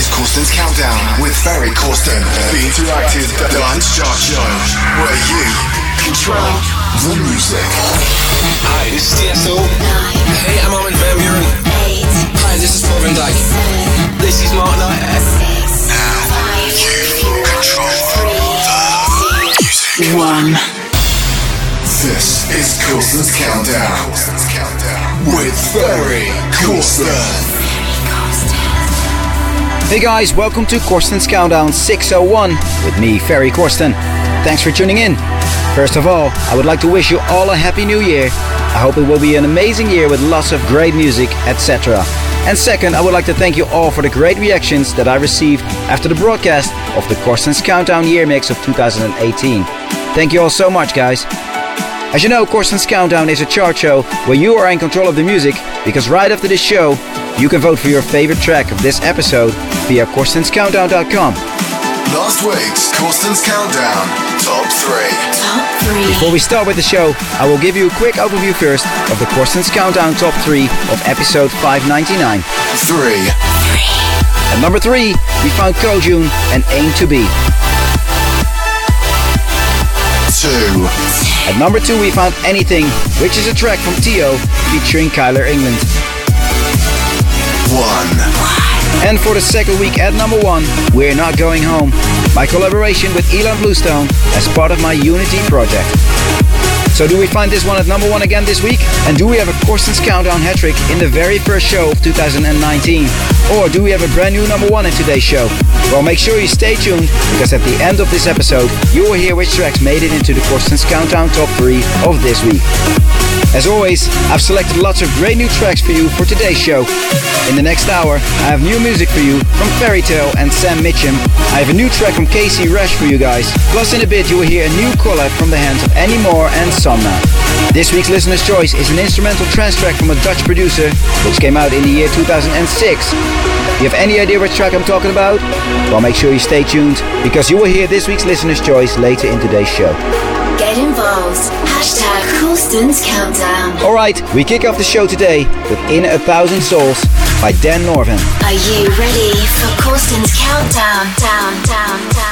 is Corsten's Countdown with Ferry Corsten, the interactive dance chart show where you control the music. Hi, this is Tiësto. Hey, I'm Armin van Buuren. Hi, this is Paul van Dyk. This is Knight. Now you control the music. One. This is Corsten's Countdown with Ferry Corsten. Hey guys, welcome to Corsten's Countdown 601 with me, Ferry Corsten. Thanks for tuning in. First of all, I would like to wish you all a happy new year. I hope it will be an amazing year with lots of great music, etc. And second, I would like to thank you all for the great reactions that I received after the broadcast of the Corsten's Countdown year mix of 2018. Thank you all so much, guys. As you know, Corsten's Countdown is a chart show where you are in control of the music because right after this show, you can vote for your favorite track of this episode via CorstensCountdown.com. Last week's Corsten's Countdown Top 3. Top three. Before we start with the show, I will give you a quick overview first of the Corsten's Countdown Top 3 of episode 599. 3. At number 3, we found Kojun and Aim to Be. 2. At number 2, we found Anything, which is a track from Tio featuring Kyler England. 1. And for the second week at number 1, We're Not Going Home, my collaboration with Ilan Bluestone as part of my Unity project. So do we find this one at number 1 again this week? And do we have a Corsten's Countdown hat trick in the very first show of 2019? Or do we have a brand new number 1 in today's show? Well, make sure you stay tuned because at the end of this episode, you will hear which tracks made it into the Corsten's Countdown Top 3 of this week. As always, I've selected lots of great new tracks for you for today's show. In the next hour, I have new music for you from Ferry Tayle and Sam Mitcham. I have a new track from Casey Rasch for you guys. Plus, in a bit, you will hear a new collab from the hands of Andy Moor and This week's listener's choice is an instrumental trance track from a Dutch producer, which came out in the year 2006. You have any idea which track I'm talking about? Well, make sure you stay tuned because you will hear this week's listener's choice later in today's show. Get involved. Hashtag Corsten's Countdown. Alright, we kick off the show today with In a Thousand Souls by Dan Norvan. Are you ready for Corsten's Countdown? Down, down, down, down,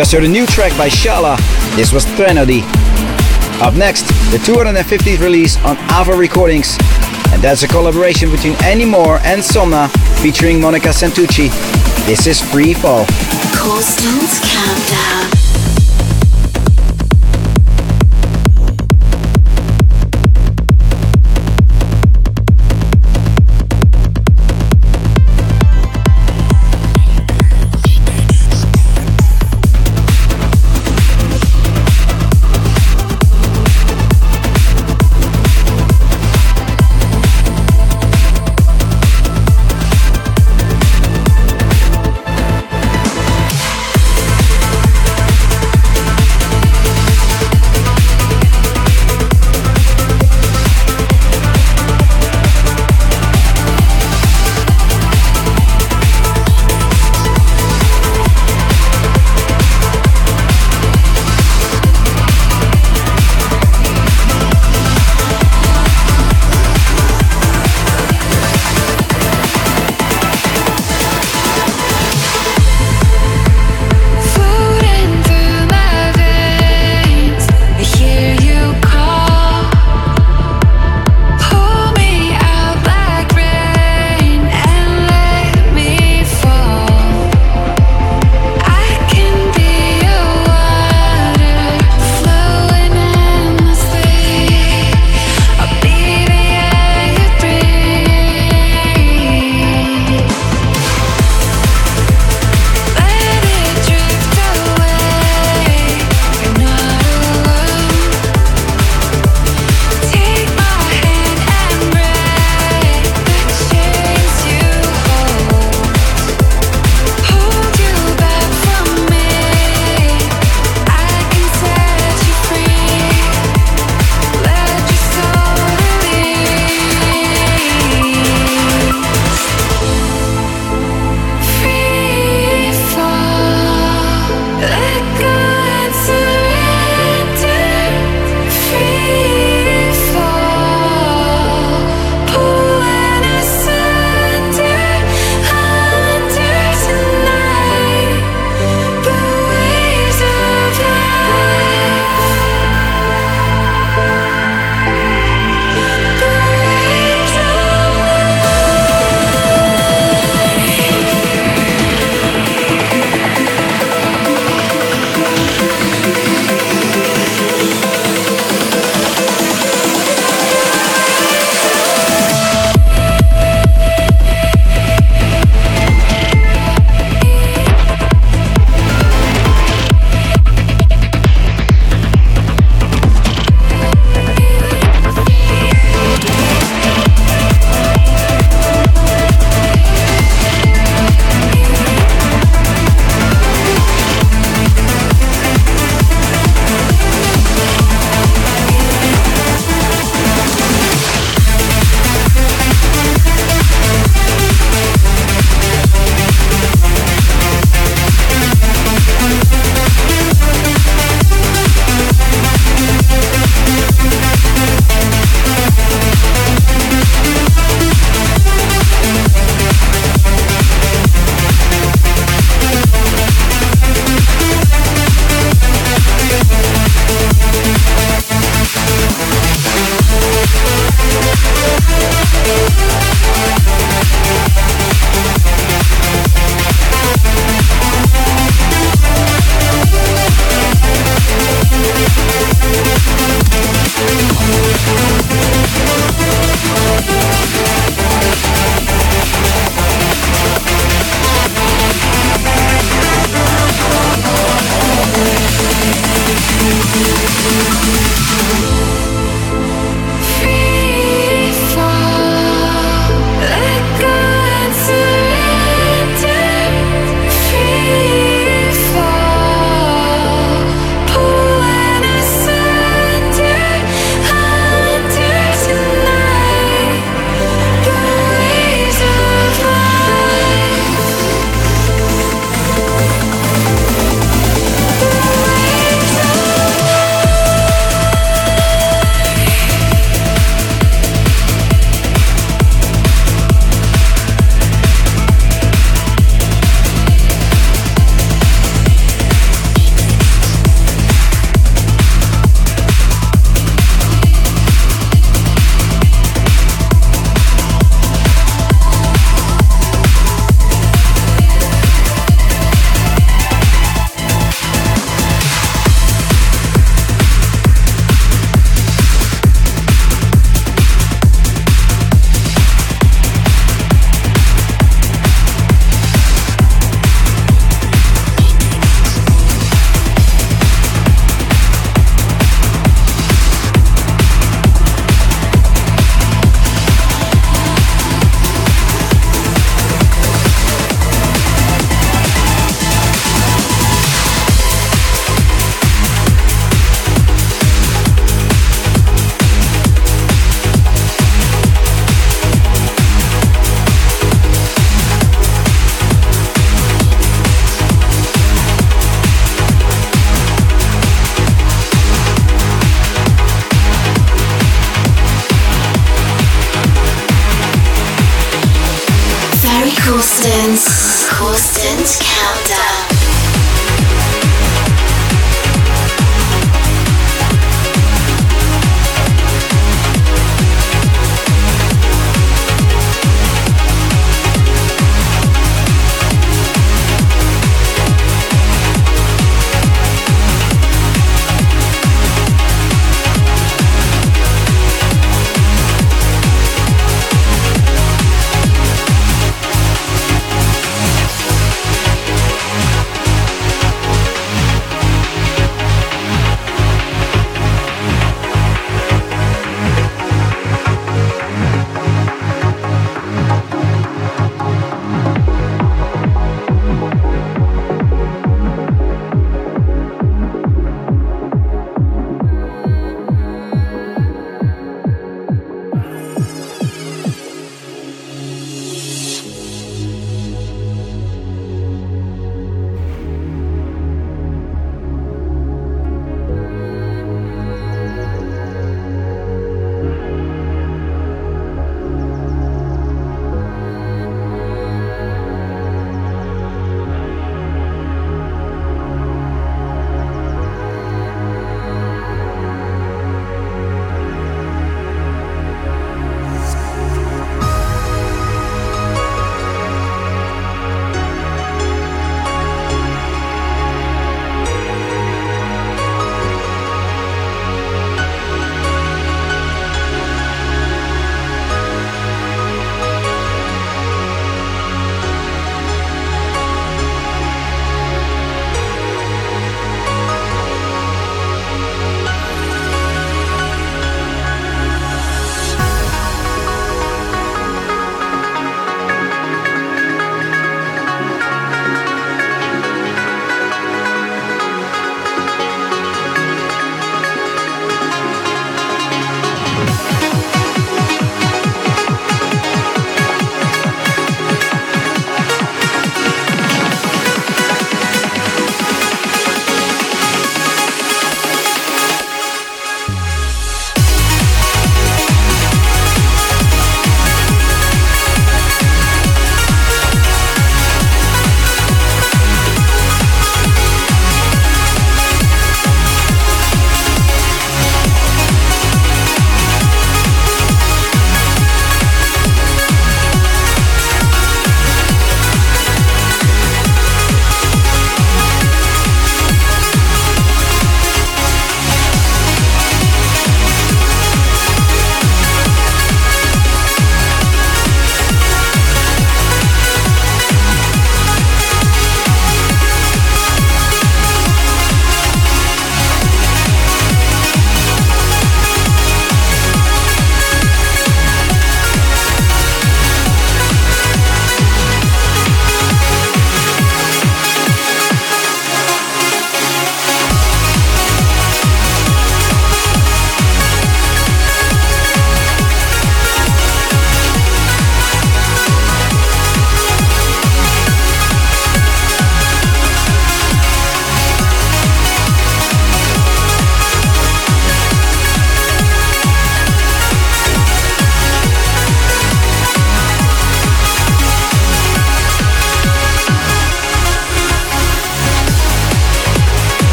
Just heard a new track by SCHALA. This was Threnody. Up next, the 250th release on Ava Recordings. And that's a collaboration between Andy Moor and Somna featuring Monika Santucci. This is Free Fall. Corsten's Countdown.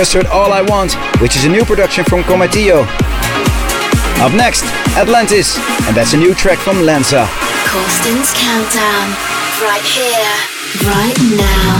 Just heard All I Want, which is a new production from Kometillo. Up next, Atlantis, and that's a new track from Lensa. Corsten's Countdown, right here, right now.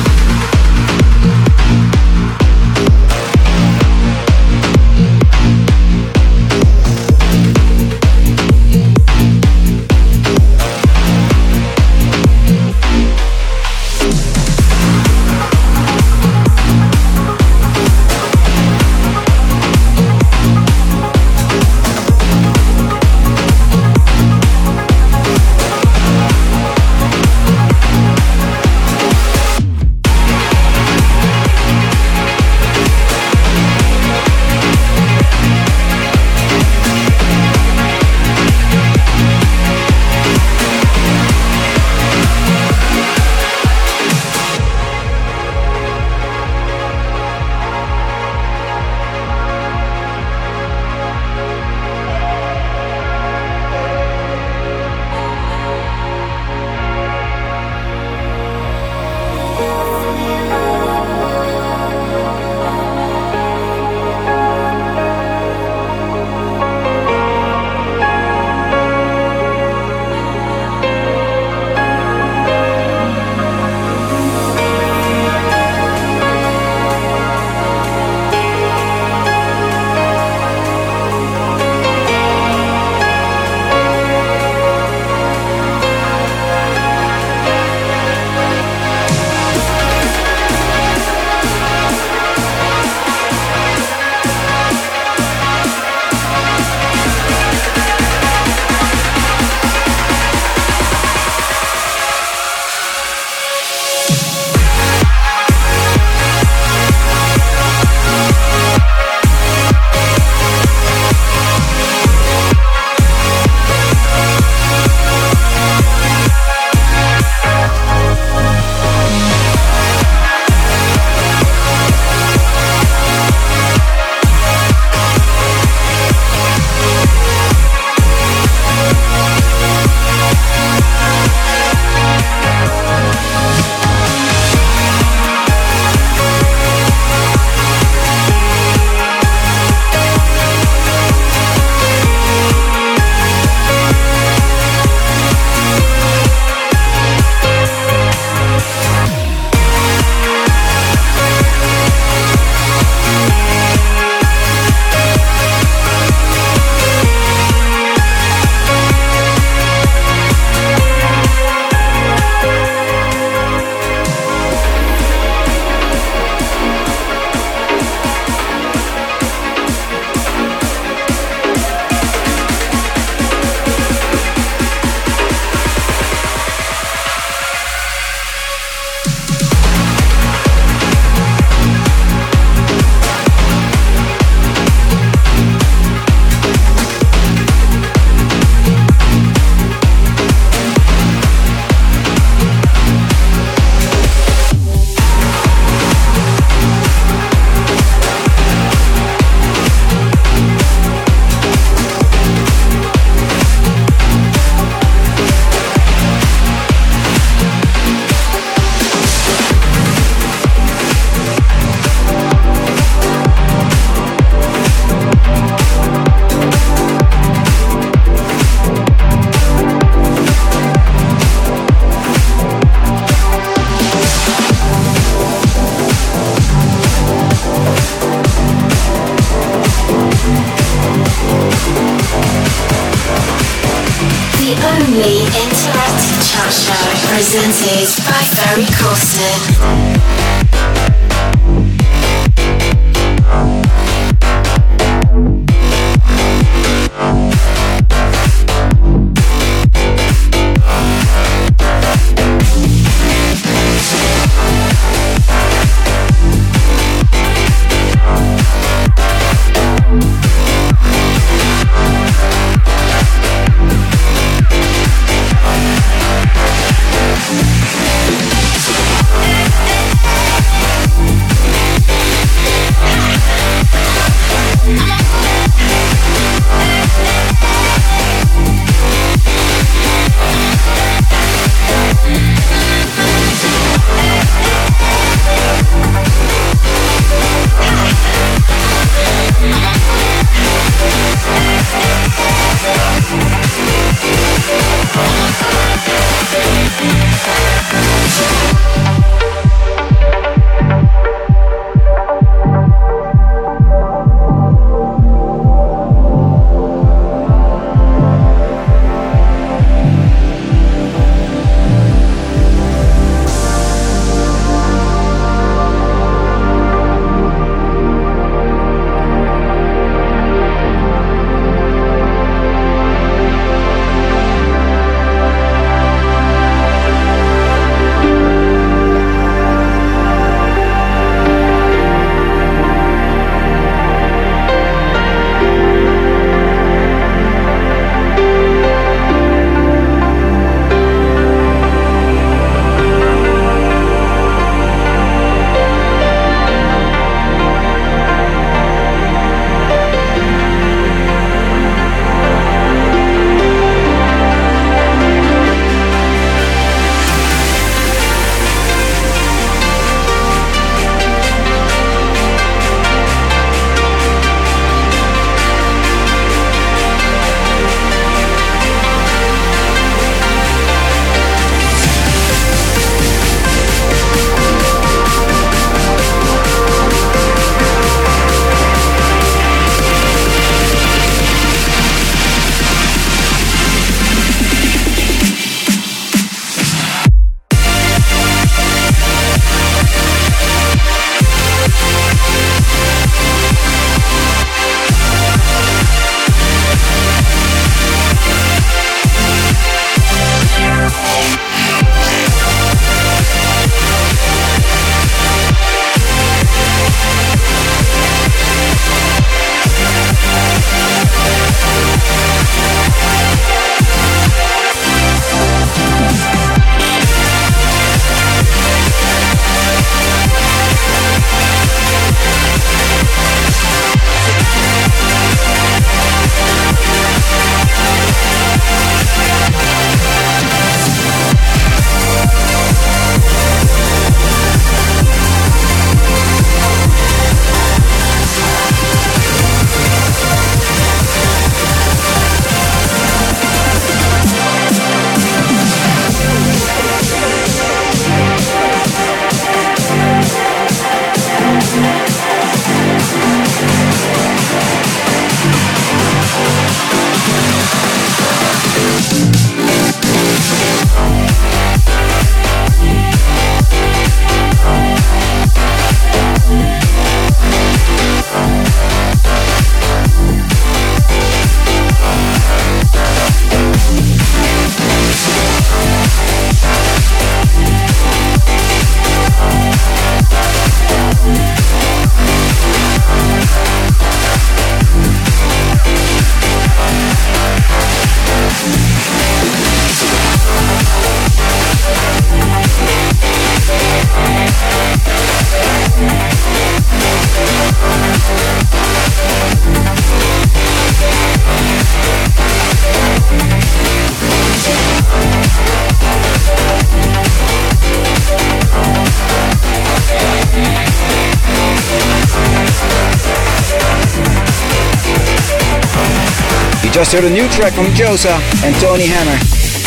Just heard a new track from Josa and Tony Hammer.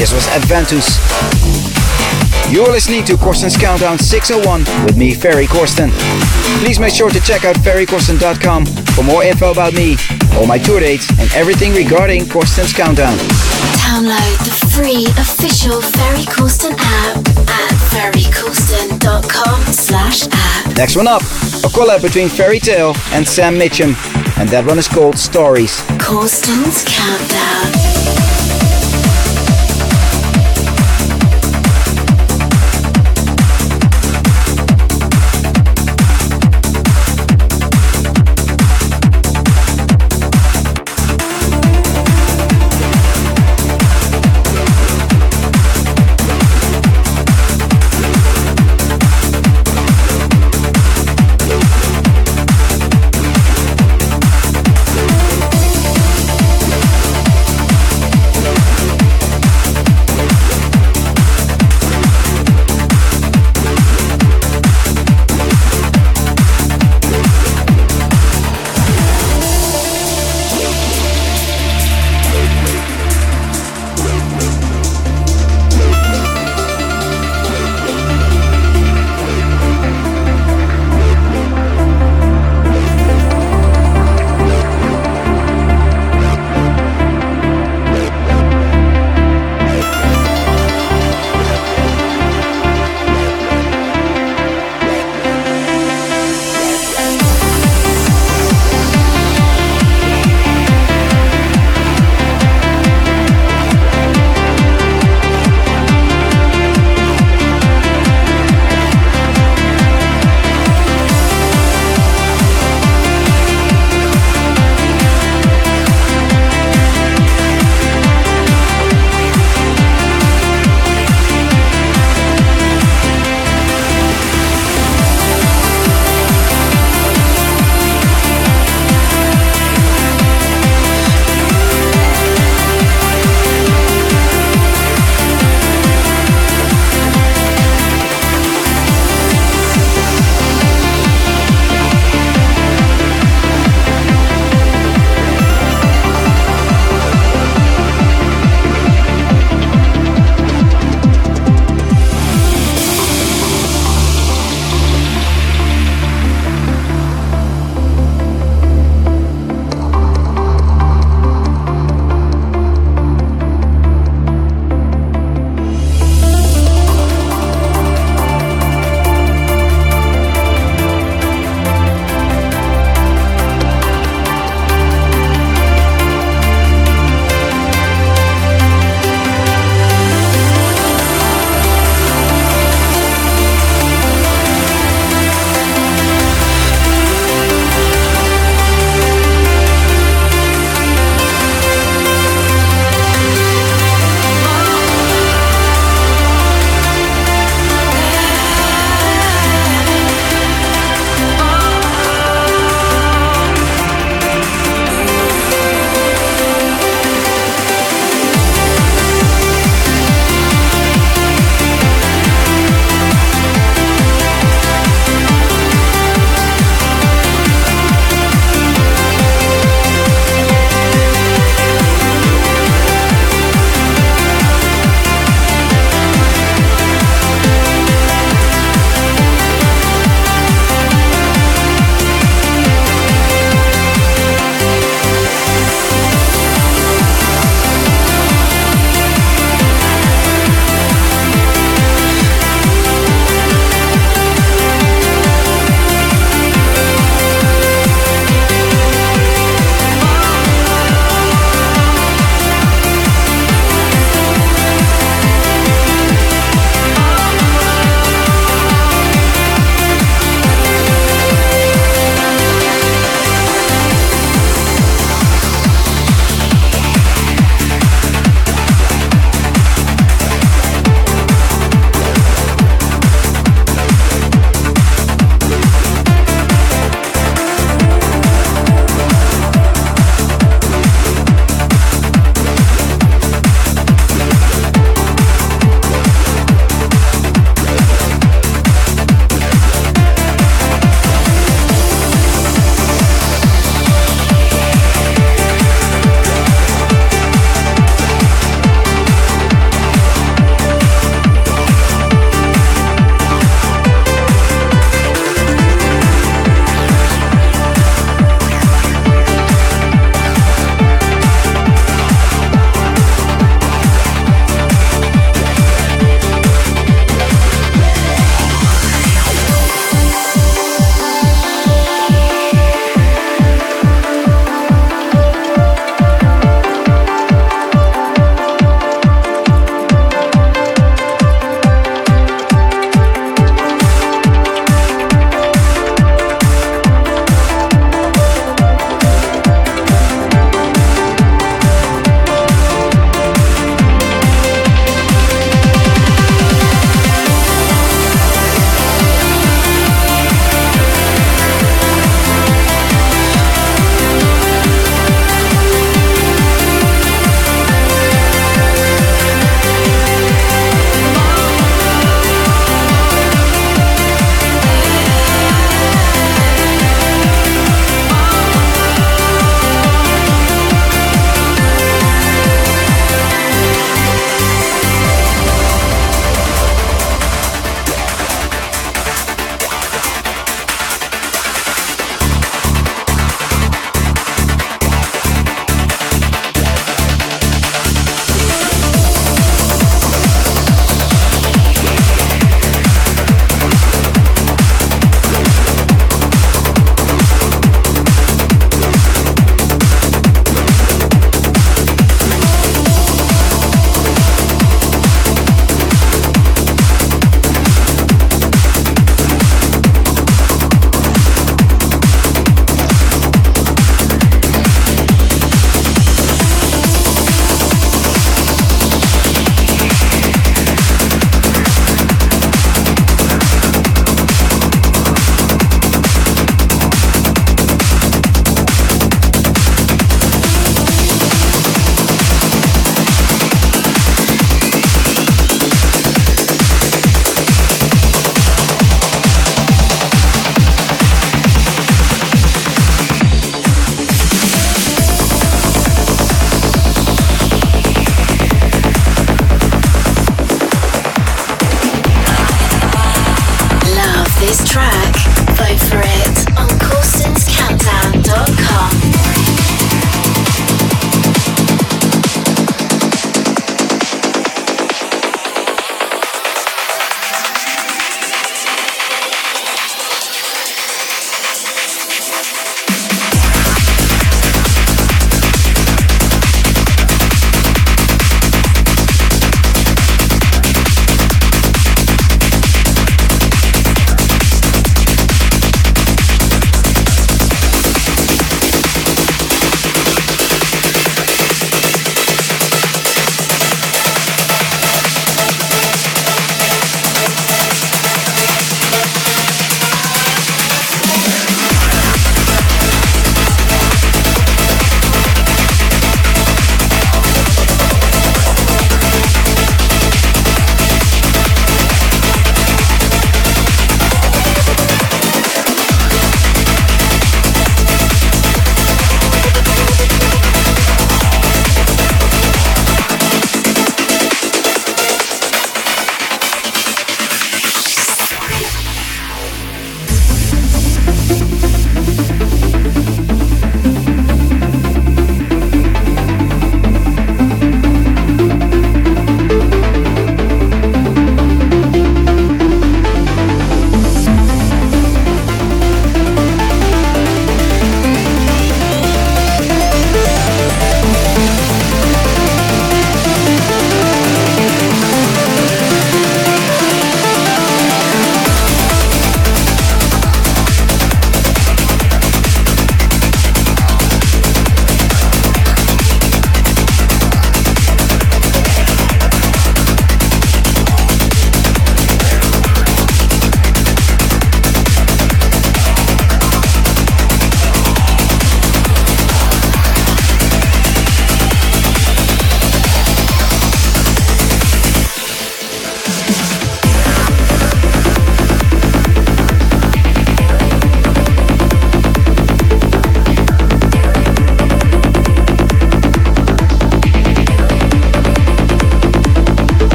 This was Adventus. You're listening to Corsten's Countdown 601 with me, Ferry Corsten. Please make sure to check out ferrycorsten.com for more info about me, all my tour dates, and everything regarding Corsten's Countdown. download the free official Ferry Corsten app at ferrycorsten.com slash app. Next one up, a collab between Ferry Tayle and Sam Mitcham, and that one is called Stories. Corsten's Countdown.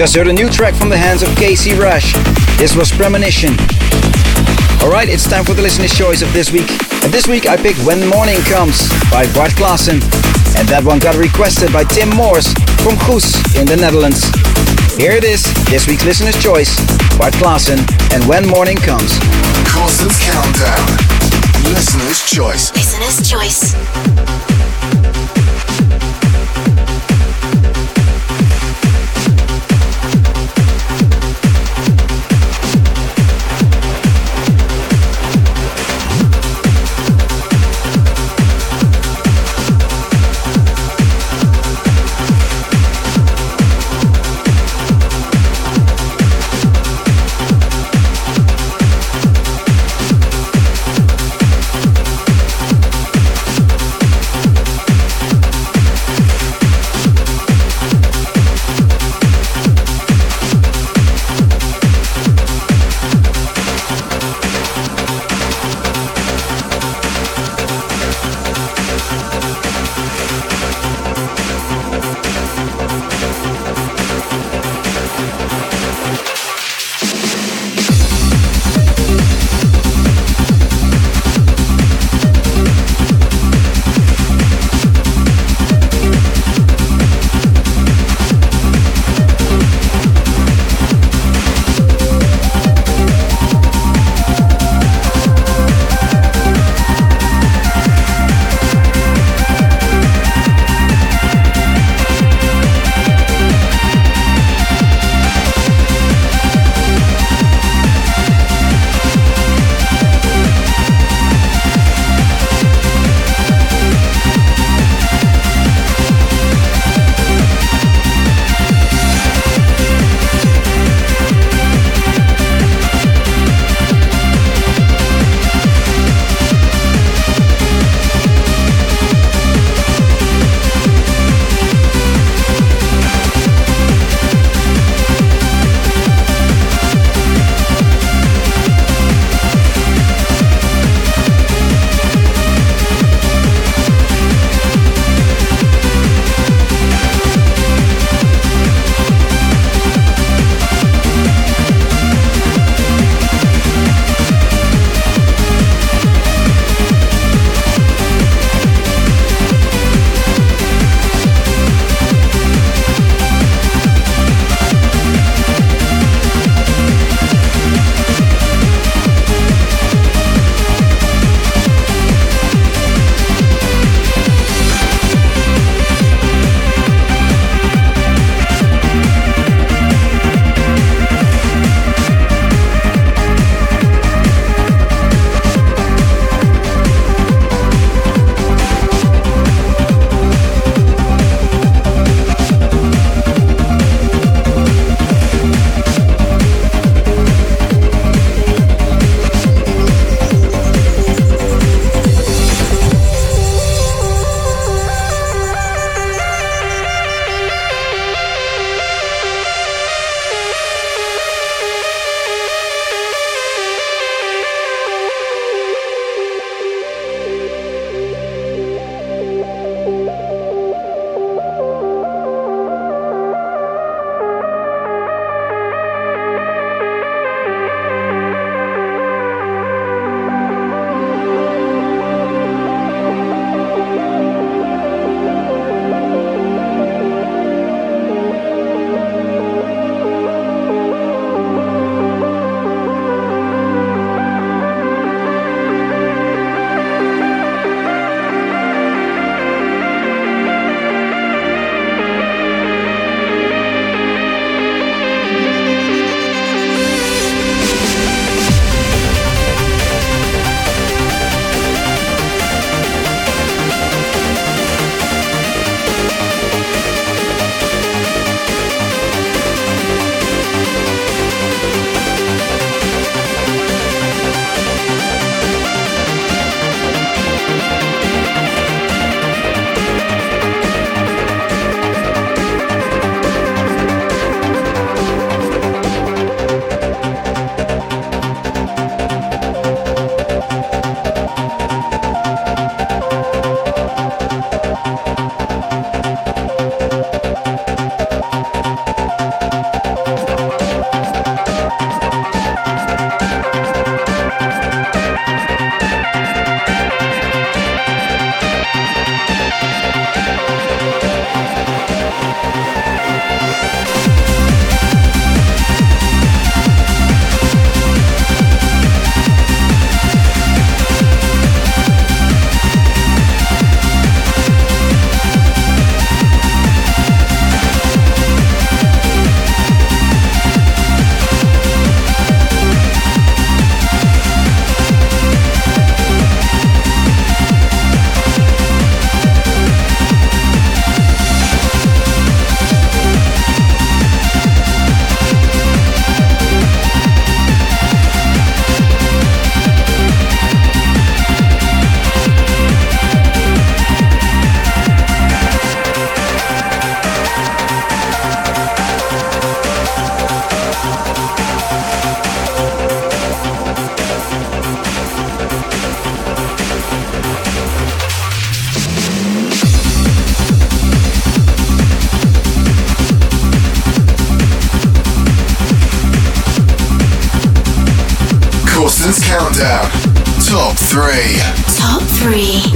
Just heard a new track from the hands of Casey Rasch. This was Premonition. Alright, it's time for the listener's choice of this week. And this week I picked When Morning Comes by Bart Claessen. And that one got requested by Tim Morse from Goes in the Netherlands. Here it is, this week's listener's choice, Bart Claessen and When Morning Comes. Claassen's Countdown. Listener's choice. Listener's choice.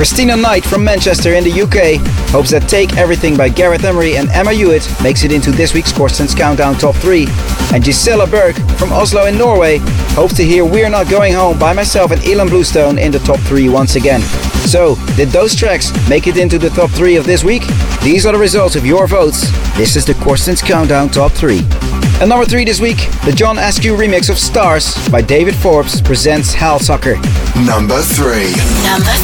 Christina Knight from Manchester in the UK hopes that Take Everything by Gareth Emery and Emma Hewitt makes it into this week's Corsten's Countdown Top 3. And Gisela Berg from Oslo in Norway hopes to hear We're Not Going Home by myself and Ilan Bluestone in the top 3 once again. So, did those tracks make it into the top 3 of this week? These are the results of your votes. This is the Corsten's Countdown Top 3. And number 3 this week, the John Askew remix of Stars by David Forbes presents Hal Stucker. Number 3. Number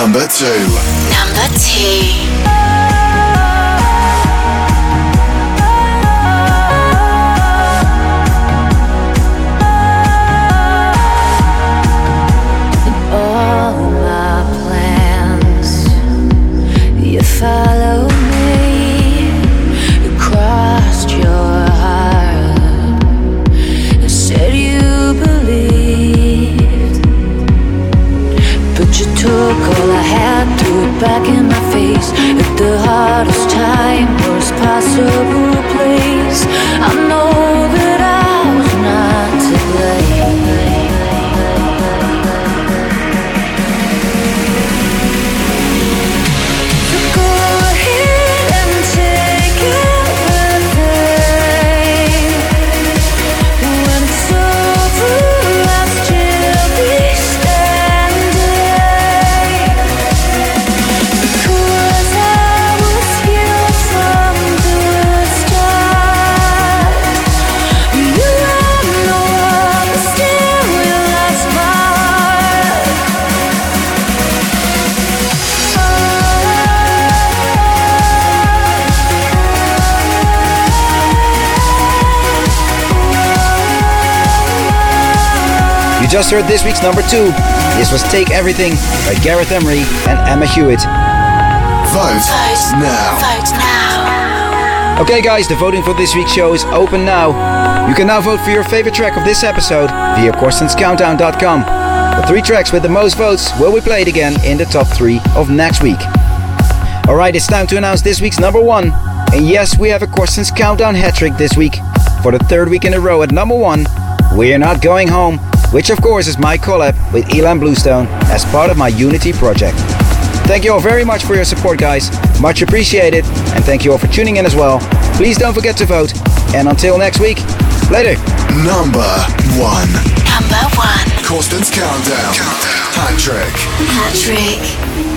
Number two. Number two. 3. Just heard this week's number two. This was Take Everything by Gareth Emery and Emma Hewitt. Vote now. Vote now. Okay, guys, the voting for this week's show is open now. You can now vote for your favorite track of this episode via CorstensCountdown.com. The three tracks with the most votes will be played again in the top three of next week. Alright, it's time to announce this week's number one. And yes, we have a Corsten's Countdown hat trick this week. For the third week in a row at number one, We're Not Going Home which of course is my collab with Ilan Bluestone as part of my Unity project. Thank you all very much for your support, guys. Much appreciated. And thank you all for tuning in as well. Please don't forget to vote. And until next week, later. Number one. Number one. Corsten's Countdown. Countdown. Patrick. trick.